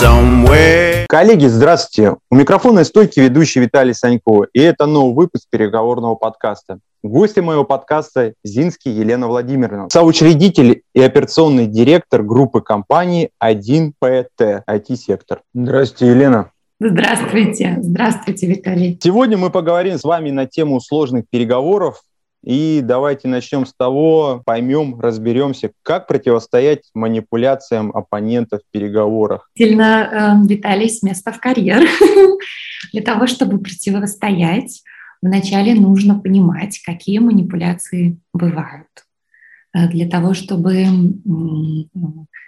somewhere. Коллеги, здравствуйте. У микрофона и стойки ведущий Виталий Санько, и это новый выпуск переговорного подкаста. Гости моего подкаста Зинский Елена Владимировна, соучредитель и операционный директор группы компаний 1ПТ, IT-сектор. Здравствуйте, Елена. Здравствуйте. Здравствуйте, Виталий. Сегодня мы поговорим с вами на тему сложных переговоров, и давайте начнем с того, поймем, разберемся, как противостоять манипуляциям оппонентов в переговорах. Сильно, э, Виталий, с места в карьер. Для того, чтобы противостоять, вначале нужно понимать, какие манипуляции бывают. Э, для того, чтобы,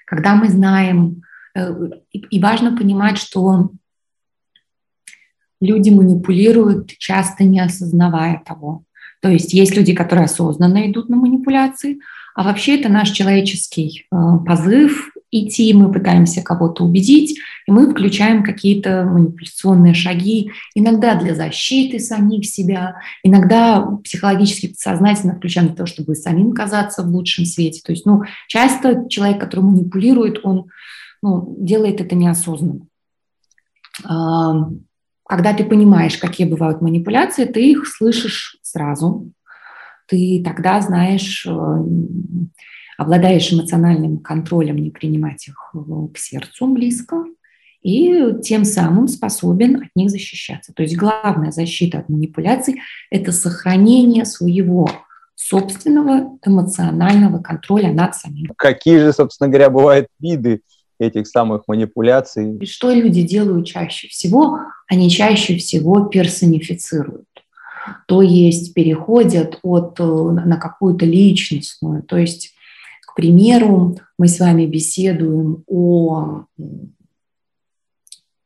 когда мы знаем, э, и важно понимать, что люди манипулируют, часто не осознавая того. То есть есть люди, которые осознанно идут на манипуляции, а вообще это наш человеческий э, позыв идти, мы пытаемся кого-то убедить, и мы включаем какие-то манипуляционные шаги, иногда для защиты самих себя, иногда психологически подсознательно включаем для того, чтобы самим казаться в лучшем свете. То есть, ну, часто человек, который манипулирует, он ну, делает это неосознанно. Когда ты понимаешь, какие бывают манипуляции, ты их слышишь сразу. Ты тогда знаешь, э, обладаешь эмоциональным контролем не принимать их к сердцу близко, и тем самым способен от них защищаться. То есть главная защита от манипуляций – это сохранение своего собственного эмоционального контроля над самим. Какие же, собственно говоря, бывают виды этих самых манипуляций. И что люди делают чаще всего? Они чаще всего персонифицируют. То есть переходят от, э, на какую-то личностную. То есть, к примеру, мы с вами беседуем о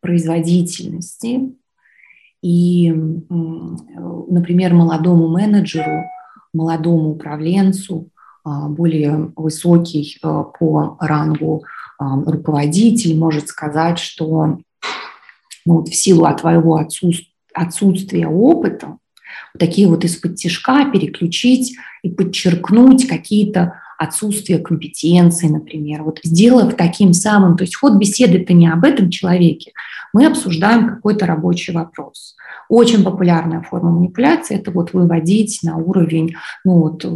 производительности, и, например, молодому менеджеру, молодому управленцу, а, более высокий э, по рангу руководитель может сказать, что ну, в силу твоего отсутствия опыта, вот такие вот из-под тяжка переключить и подчеркнуть какие-то отсутствия компетенции, например. Вот сделав таким самым, то есть ход беседы это не об этом человеке, мы обсуждаем какой-то рабочий вопрос. Очень популярная форма манипуляции – это вот выводить на уровень, ну вот, э,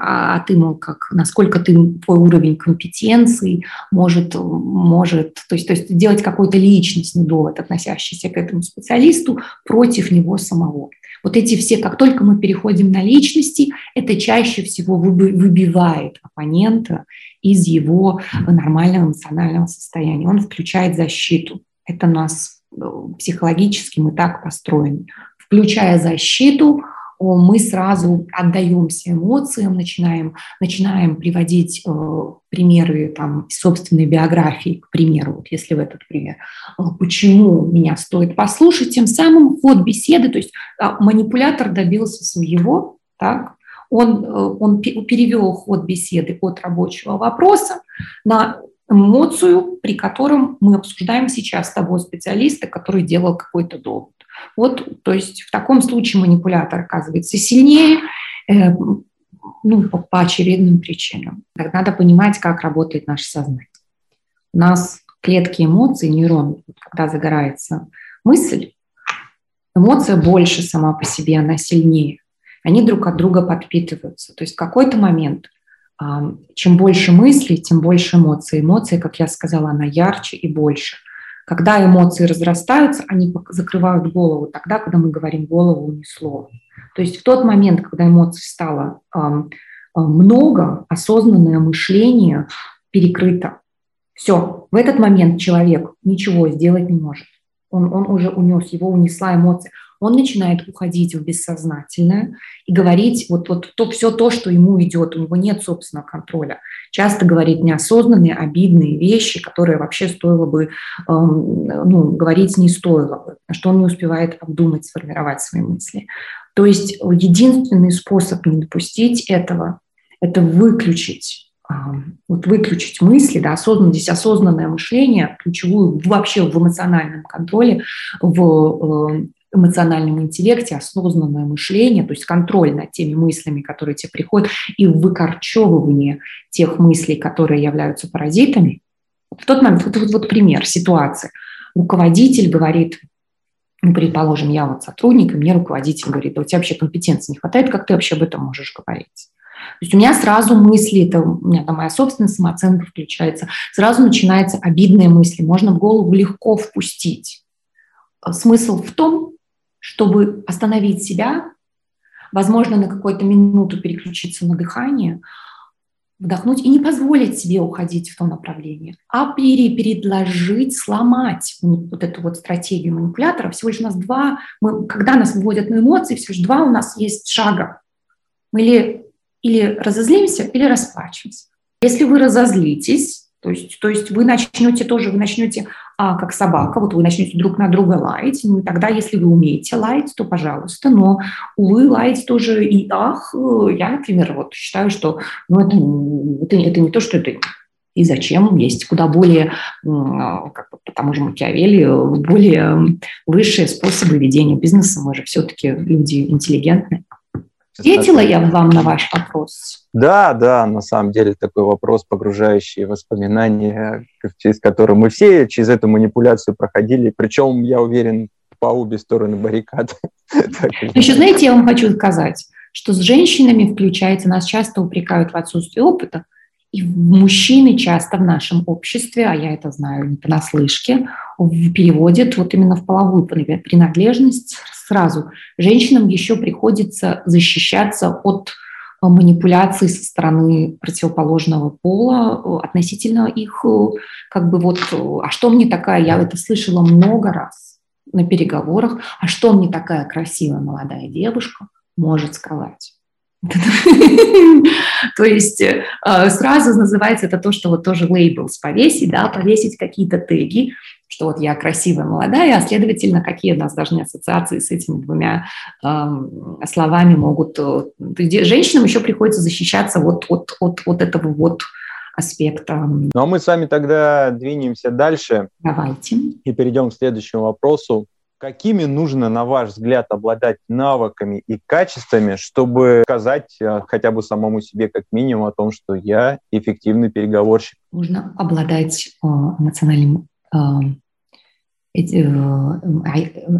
а, а ты, мол, как, насколько ты, твой уровень компетенции может, может то, есть, то есть делать какой-то личностный довод, относящийся к этому специалисту, против него самого. Вот эти все, как только мы переходим на личности, это чаще всего выбивает оппонента из его нормального эмоционального состояния. Он включает защиту. Это нас э, психологически мы так построены. Включая защиту, мы сразу отдаемся эмоциям, начинаем, начинаем приводить э, примеры там, собственной биографии, к примеру, вот если в этот пример, э, почему меня стоит послушать, тем самым ход беседы, то есть э, манипулятор добился своего, так, он, э, он перевел ход беседы от рабочего вопроса на эмоцию, при котором мы обсуждаем сейчас того специалиста, который делал какой-то довод. Вот, то есть в таком случае манипулятор оказывается сильнее, э, ну, по, по очевидным причинам. Так надо понимать, как работает наше сознание. У нас клетки эмоций, нейрон, когда загорается мысль, эмоция больше сама по себе, она сильнее. Они друг от друга подпитываются. То есть в какой-то момент чем больше мыслей, тем больше эмоций. Эмоции, как я сказала, она ярче и больше. Когда эмоции разрастаются, они закрывают голову, тогда, когда мы говорим голову, не слово. То есть в тот момент, когда эмоций стало много, осознанное мышление перекрыто. Все, в этот момент человек ничего сделать не может. Он, он уже унес, его унесла эмоция он начинает уходить в бессознательное и говорить вот, вот то, все то, что ему идет. У него нет собственного контроля. Часто говорит неосознанные, обидные вещи, которые вообще стоило бы, эм, ну, говорить не стоило бы, что он не успевает обдумать, сформировать свои мысли. То есть единственный способ не допустить этого – это выключить эм, вот выключить мысли, да, осознанно, здесь осознанное мышление, ключевую вообще в эмоциональном контроле, в эм, эмоциональном интеллекте осознанное мышление, то есть контроль над теми мыслями, которые тебе приходят, и выкорчевывание тех мыслей, которые являются паразитами, В тот момент, вот, вот, вот пример, ситуации. Руководитель говорит, ну, предположим, я вот сотрудник, и мне руководитель говорит, да у тебя вообще компетенции не хватает, как ты вообще об этом можешь говорить? То есть у меня сразу мысли, это у меня там моя собственная самооценка включается, сразу начинаются обидные мысли, можно в голову легко впустить. Смысл в том, чтобы остановить себя, возможно, на какую-то минуту переключиться на дыхание, вдохнуть и не позволить себе уходить в то направление, а перепредложить, сломать вот эту вот стратегию манипулятора. Всего лишь у нас два, мы, когда нас выводят на эмоции, всего лишь два у нас есть шага. Мы или, или разозлимся, или расплачемся. Если вы разозлитесь, то есть, то есть вы начнете тоже, вы начнете а, как собака, вот вы начнете друг на друга лаять, ну и тогда, если вы умеете лаять, то пожалуйста, но, увы, лаять тоже и ах, я, например, вот считаю, что ну, это, это, это не то, что это и зачем. Есть куда более, как бы, по тому же Макиавелли, более высшие способы ведения бизнеса. Мы же все-таки люди интеллигентные. Ответила я вам на ваш вопрос? Да, да, на самом деле такой вопрос, погружающий воспоминания, через которые мы все через эту манипуляцию проходили. Причем, я уверен, по обе стороны баррикад. Еще знаете, я вам хочу сказать, что с женщинами включается, нас часто упрекают в отсутствии опыта, и мужчины часто в нашем обществе, а я это знаю не понаслышке, переводят вот именно в половую принадлежность сразу. Женщинам еще приходится защищаться от э, манипуляций со стороны противоположного пола э, относительно их, э, как бы вот, а что мне такая, я это слышала много раз на переговорах, а что мне такая красивая молодая девушка может сказать? То есть сразу называется это то, что вот тоже лейблс повесить, да, повесить какие-то теги, что вот я красивая, молодая, а следовательно, какие у нас должны ассоциации с этими двумя э, словами могут... Э, женщинам еще приходится защищаться вот от, от, от этого вот аспекта. Ну а мы с вами тогда двинемся дальше. Давайте. И перейдем к следующему вопросу. Какими нужно, на ваш взгляд, обладать навыками и качествами, чтобы сказать э, хотя бы самому себе как минимум о том, что я эффективный переговорщик? Нужно обладать э, эмоциональным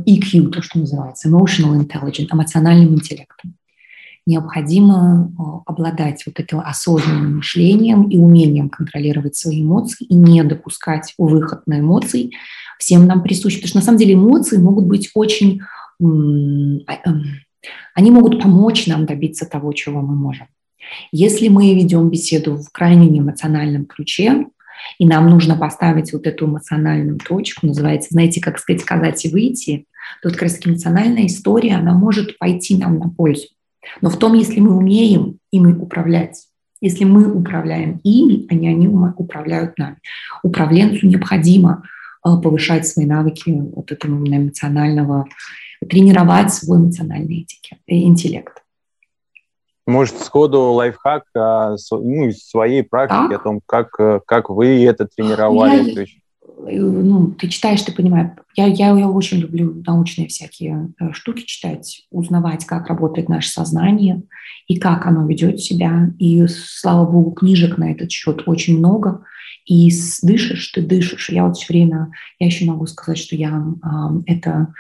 EQ, то, что называется, emotional intelligence, эмоциональным интеллектом. Необходимо обладать вот этим осознанным мышлением и умением контролировать свои эмоции и не допускать выход на эмоции. Всем нам присущи, потому что на самом деле эмоции могут быть очень... Они могут помочь нам добиться того, чего мы можем. Если мы ведем беседу в крайне эмоциональном ключе, и нам нужно поставить вот эту эмоциональную точку, называется, знаете, как сказать, сказать и выйти, то вот как раз эмоциональная история, она может пойти нам на пользу. Но в том, если мы умеем ими управлять, если мы управляем ими, а не они управляют нами. Управленцу необходимо э, повышать свои навыки вот этого эмоционального, тренировать свой эмоциональный этикет, э, интеллект. Может, сходу лайфхак а, ну, из своей практики так. о том, как, э, как вы это тренировали. Я, ну, ты читаешь, ты понимаешь. Я, я, я очень люблю научные всякие э, штуки читать, узнавать, как работает наше сознание и как оно ведет себя. И, слава богу, книжек на этот счет очень много. И дышишь, ты дышишь. Я вот все время, я еще могу сказать, что я э, это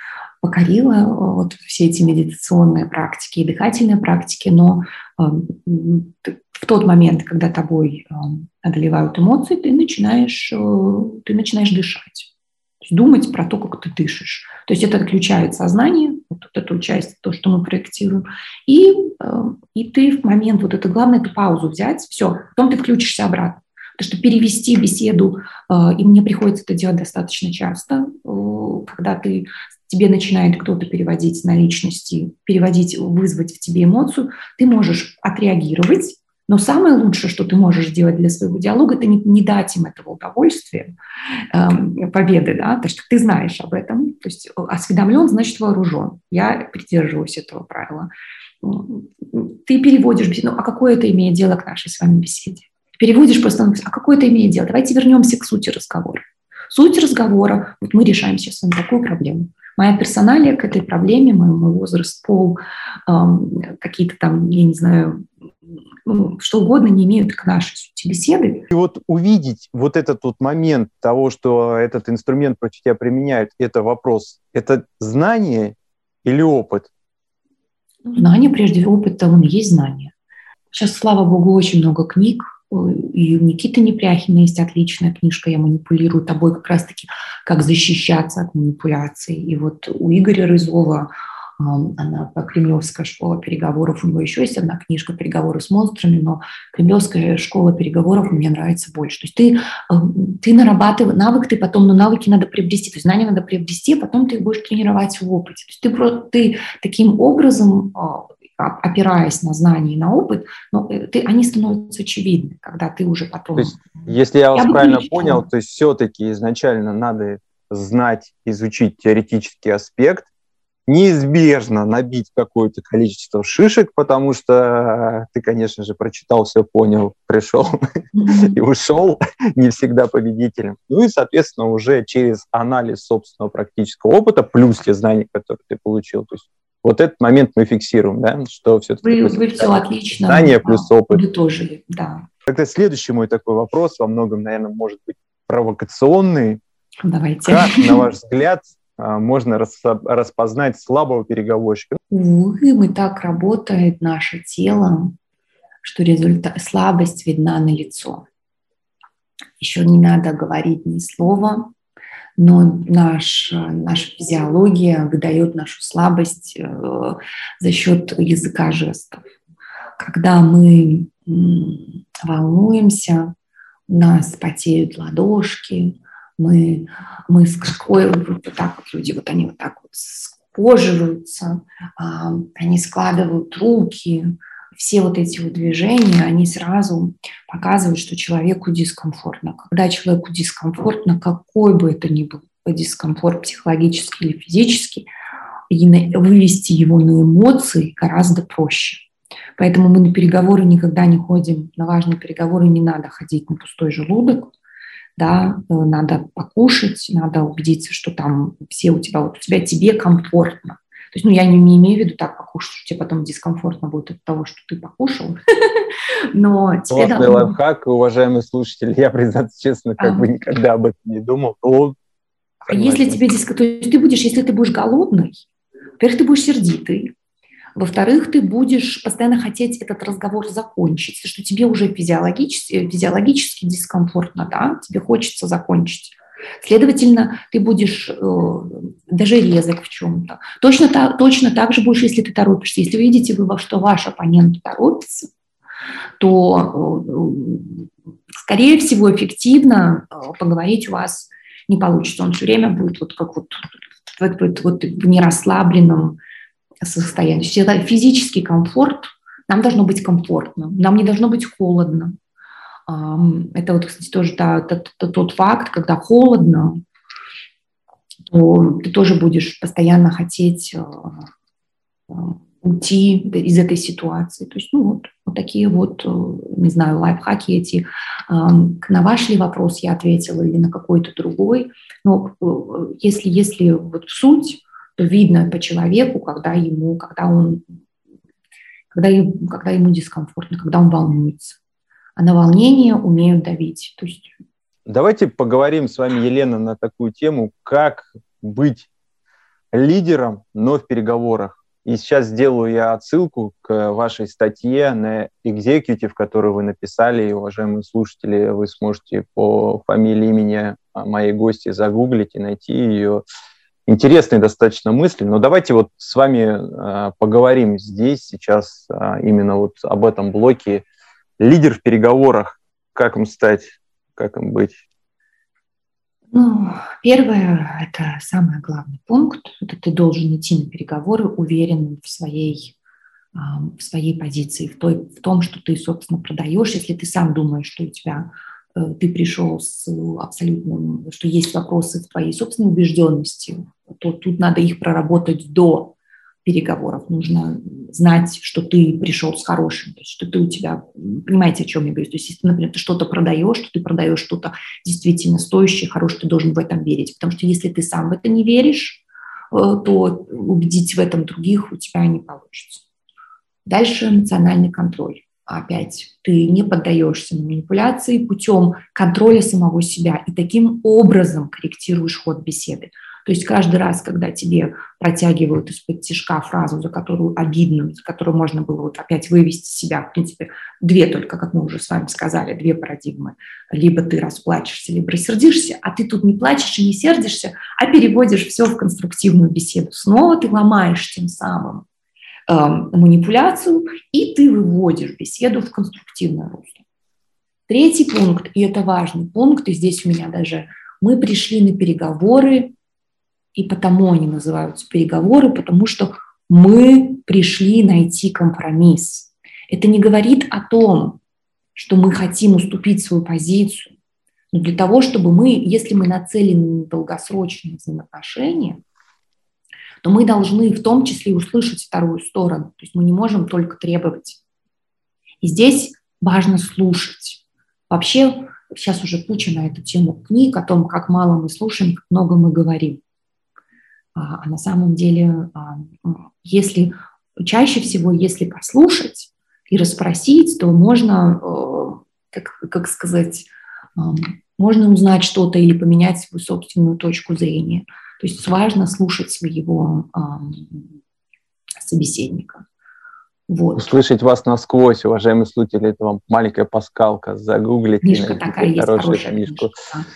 покорила э, вот все эти медитационные практики и дыхательные практики, но э, в тот момент, когда тобой э, одолевают эмоции, ты начинаешь, ты начинаешь дышать. думать про то, как ты дышишь. То есть это отключает сознание, вот эту часть, то, что мы проектируем. И, и ты в момент, вот это главное, это паузу взять, все, потом ты включишься обратно. Потому что перевести беседу, и мне приходится это делать достаточно часто, когда ты тебе начинает кто-то переводить на личности, переводить, вызвать в тебе эмоцию, ты можешь отреагировать, но самое лучшее, что ты можешь сделать для своего диалога, это не, не дать им этого удовольствия, э, победы, да, то, что ты знаешь об этом, то есть осведомлен, значит вооружен. Я придерживаюсь этого правила. Ты переводишь ну, а какое это имеет дело к нашей с вами беседе? Переводишь просто, а какое это имеет дело? Давайте вернемся к сути разговора. Суть разговора, вот мы решаем сейчас с вами такую проблему. Моя персоналия к этой проблеме, мой, мой возраст, пол, какие-то там, я не знаю, ну, что угодно не имеют к нашей сути беседы. И вот увидеть вот этот вот момент того, что этот инструмент против тебя применяют, это вопрос, это знание или опыт? Знание, прежде всего, опыт, он и есть знание. Сейчас, слава богу, очень много книг, и у Никиты Непряхина есть отличная книжка «Я манипулирую тобой», как раз-таки «Как защищаться от манипуляций». И вот у Игоря Рызова она Кремлевская школа переговоров, у него еще есть одна книжка «Переговоры с монстрами», но Кремлевская школа переговоров мне нравится больше. То есть ты, ты нарабатываешь навык, ты потом, но навыки надо приобрести, то есть знания надо приобрести, а потом ты их будешь тренировать в опыте. То есть ты, ты таким образом а, опираясь на знания и на опыт, но э, ты, они становятся очевидны, когда ты уже потом... То есть, если я вас я правильно понял, то есть все-таки изначально надо знать, изучить теоретический аспект, неизбежно набить какое-то количество шишек, потому что ты, конечно же, прочитал, все понял, пришел и ушел, не всегда победителем. Ну и, соответственно, уже через анализ собственного практического опыта, плюс те знания, которые ты получил, то есть вот этот момент мы фиксируем, да, что все-таки... Вы, вы все отлично. Знания плюс опыт. Тоже, да. Тогда следующий мой такой вопрос, во многом, наверное, может быть провокационный. Давайте. Как, на ваш взгляд, а, можно распознать слабого переговорщика? Увы, мы так работает наше тело, что результат, слабость видна на лицо. Еще не надо говорить ни слова, но наш, наша физиология выдает нашу слабость э, за счет языка жестов. Когда мы волнуемся, у нас потеют ладошки, мы, мы с какой вот так вот люди, вот они вот так вот скоживаются, а, они складывают руки, все вот эти вот движения, они сразу показывают, что человеку дискомфортно. Когда человеку дискомфортно, какой бы это ни был дискомфорт психологический или физический, вывести его на эмоции гораздо проще. Поэтому мы на переговоры никогда не ходим, на важные переговоры не надо ходить на пустой желудок, да, э, надо покушать, надо убедиться, что там все у тебя, вот у тебя тебе комфортно. То есть, ну, я не, не имею в виду так покушать, что тебе потом дискомфортно будет от того, что ты покушал. Но тебе Классный лайфхак, уважаемые слушатели. Я, признаться честно, как бы никогда об этом не думал. А если тебе дискомфортно, то есть ты будешь, если ты будешь голодный, во-первых, ты будешь сердитый, во-вторых, ты будешь постоянно хотеть этот разговор закончить, что тебе уже физиологически, физиологически дискомфортно, да, тебе хочется закончить. Следовательно, ты будешь э, даже резок в чем-то. Точно, та, точно так же будешь, если ты торопишься. Если видите вы, во что ваш оппонент торопится, то, э, скорее всего, эффективно э, поговорить у вас не получится. Он все время будет вот как вот, вот, вот, вот в нерасслабленном состояние. То есть физический комфорт, нам должно быть комфортно, нам не должно быть холодно. Это вот, кстати, тоже да, тот, тот факт, когда холодно, то ты тоже будешь постоянно хотеть э, э, уйти из этой ситуации. То есть, ну вот, вот такие вот, э, не знаю, лайфхаки эти. На ваш ли вопрос я ответила или на какой-то другой. Но если, если вот суть, то видно по человеку, когда ему, когда он, когда, когда ему дискомфортно, когда он волнуется. А на волнение умеют давить. То есть... Давайте поговорим с вами, Елена, на такую тему, как быть лидером, но в переговорах. И сейчас сделаю я отсылку к вашей статье на Executive, которую вы написали, и, уважаемые слушатели, вы сможете по фамилии, имени моей гости загуглить и найти ее интересные достаточно мысли, но давайте вот с вами э, поговорим здесь сейчас э, именно вот об этом блоке. Лидер в переговорах, как им стать, как им быть? Ну, первое, это самый главный пункт, это ты должен идти на переговоры уверен в своей, в своей позиции, в, той, в том, что ты, собственно, продаешь, если ты сам думаешь, что у тебя Э, ты пришел с абсолютным, что есть вопросы в твоей собственной убежденности, то тут надо их проработать до переговоров. Нужно знать, что ты пришел с хорошим, то есть, что ты у тебя, понимаете, о чем я говорю. То есть, если, например, ты что-то продаешь, что ты продаешь что-то действительно стоящее, хорошее, ты должен в этом верить. Потому что если ты сам в это не веришь, то убедить в этом других у тебя не получится. Дальше эмоциональный контроль. Опять, ты не поддаешься манипуляции путем контроля самого себя и таким образом корректируешь ход беседы. То есть каждый раз, когда тебе протягивают из-под тяжка фразу, за которую обидно, за которую можно было вот опять вывести себя, в принципе, две только, как мы уже с вами сказали, две парадигмы. Либо ты расплачешься, либо рассердишься, а ты тут не плачешь и не сердишься, а переводишь все в конструктивную беседу. Снова ты ломаешь тем самым э, манипуляцию, и ты выводишь беседу в конструктивное русло. Третий пункт, и это важный пункт, и здесь у меня даже мы пришли на переговоры и потому они называются переговоры, потому что мы пришли найти компромисс. Это не говорит о том, что мы хотим уступить свою позицию, но для того, чтобы мы, если мы нацелены на долгосрочные взаимоотношения, то мы должны в том числе услышать вторую сторону. То есть мы не можем только требовать. И здесь важно слушать. Вообще, сейчас уже куча на эту тему книг о том, как мало мы слушаем, как много мы говорим. А, а на самом деле, а, если чаще всего, если послушать и расспросить, то можно, э, как, как сказать, можно узнать что-то или поменять свою собственную точку зрения. То есть важно слушать своего собеседника. Вот. Услышать вас насквозь, уважаемые слушатели, это вам маленькая паскалка, загуглите. Книжка такая есть, хорошая книжку. Книжка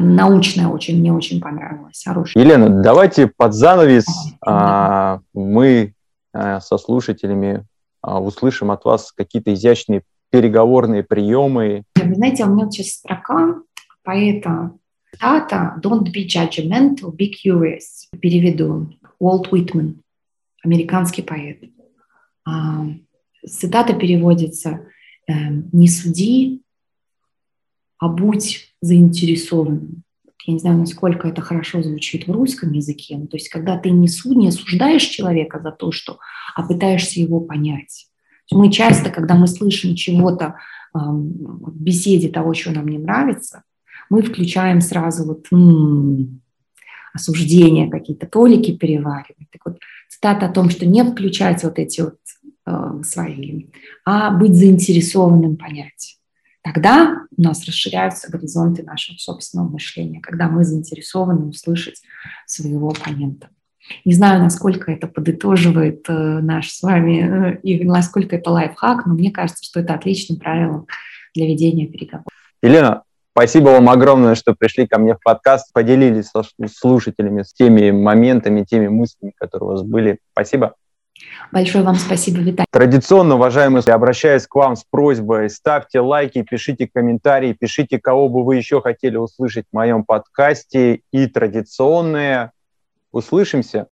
научная очень, мне очень понравилась. Хорошая. Елена, давайте под занавес а, мы а, со слушателями а, услышим от вас какие-то изящные переговорные приемы. Вы знаете, у меня сейчас строка поэта Тата «Don't be judgmental, be curious». Переведу. Уолт Уитман, американский поэт. А, цитата переводится «Не суди, а будь заинтересованным. Я не знаю, насколько это хорошо звучит в русском языке. Ну, то есть, когда ты не, суд, не осуждаешь человека за то, что, а пытаешься его понять. Мы часто, когда мы слышим чего-то э, в беседе того, что нам не нравится, мы включаем сразу вот м-м, осуждения, какие-то толики переваривать. Так вот, цитата о том, что не включать вот эти вот э, свои, а быть заинтересованным понять. Тогда у нас расширяются горизонты нашего собственного мышления, когда мы заинтересованы услышать своего оппонента. Не знаю, насколько это подытоживает э, наш с вами э, и насколько это лайфхак, но мне кажется, что это отличным правилом для ведения переговоров. Елена, спасибо вам огромное, что пришли ко мне в подкаст, поделились со слушателями с теми моментами, теми мыслями, которые у вас были. Спасибо. Большое вам спасибо, Виталий. Традиционно, уважаемые, обращаюсь к вам с просьбой, ставьте лайки, пишите комментарии, пишите, кого бы вы еще хотели услышать в моем подкасте. И традиционное, услышимся.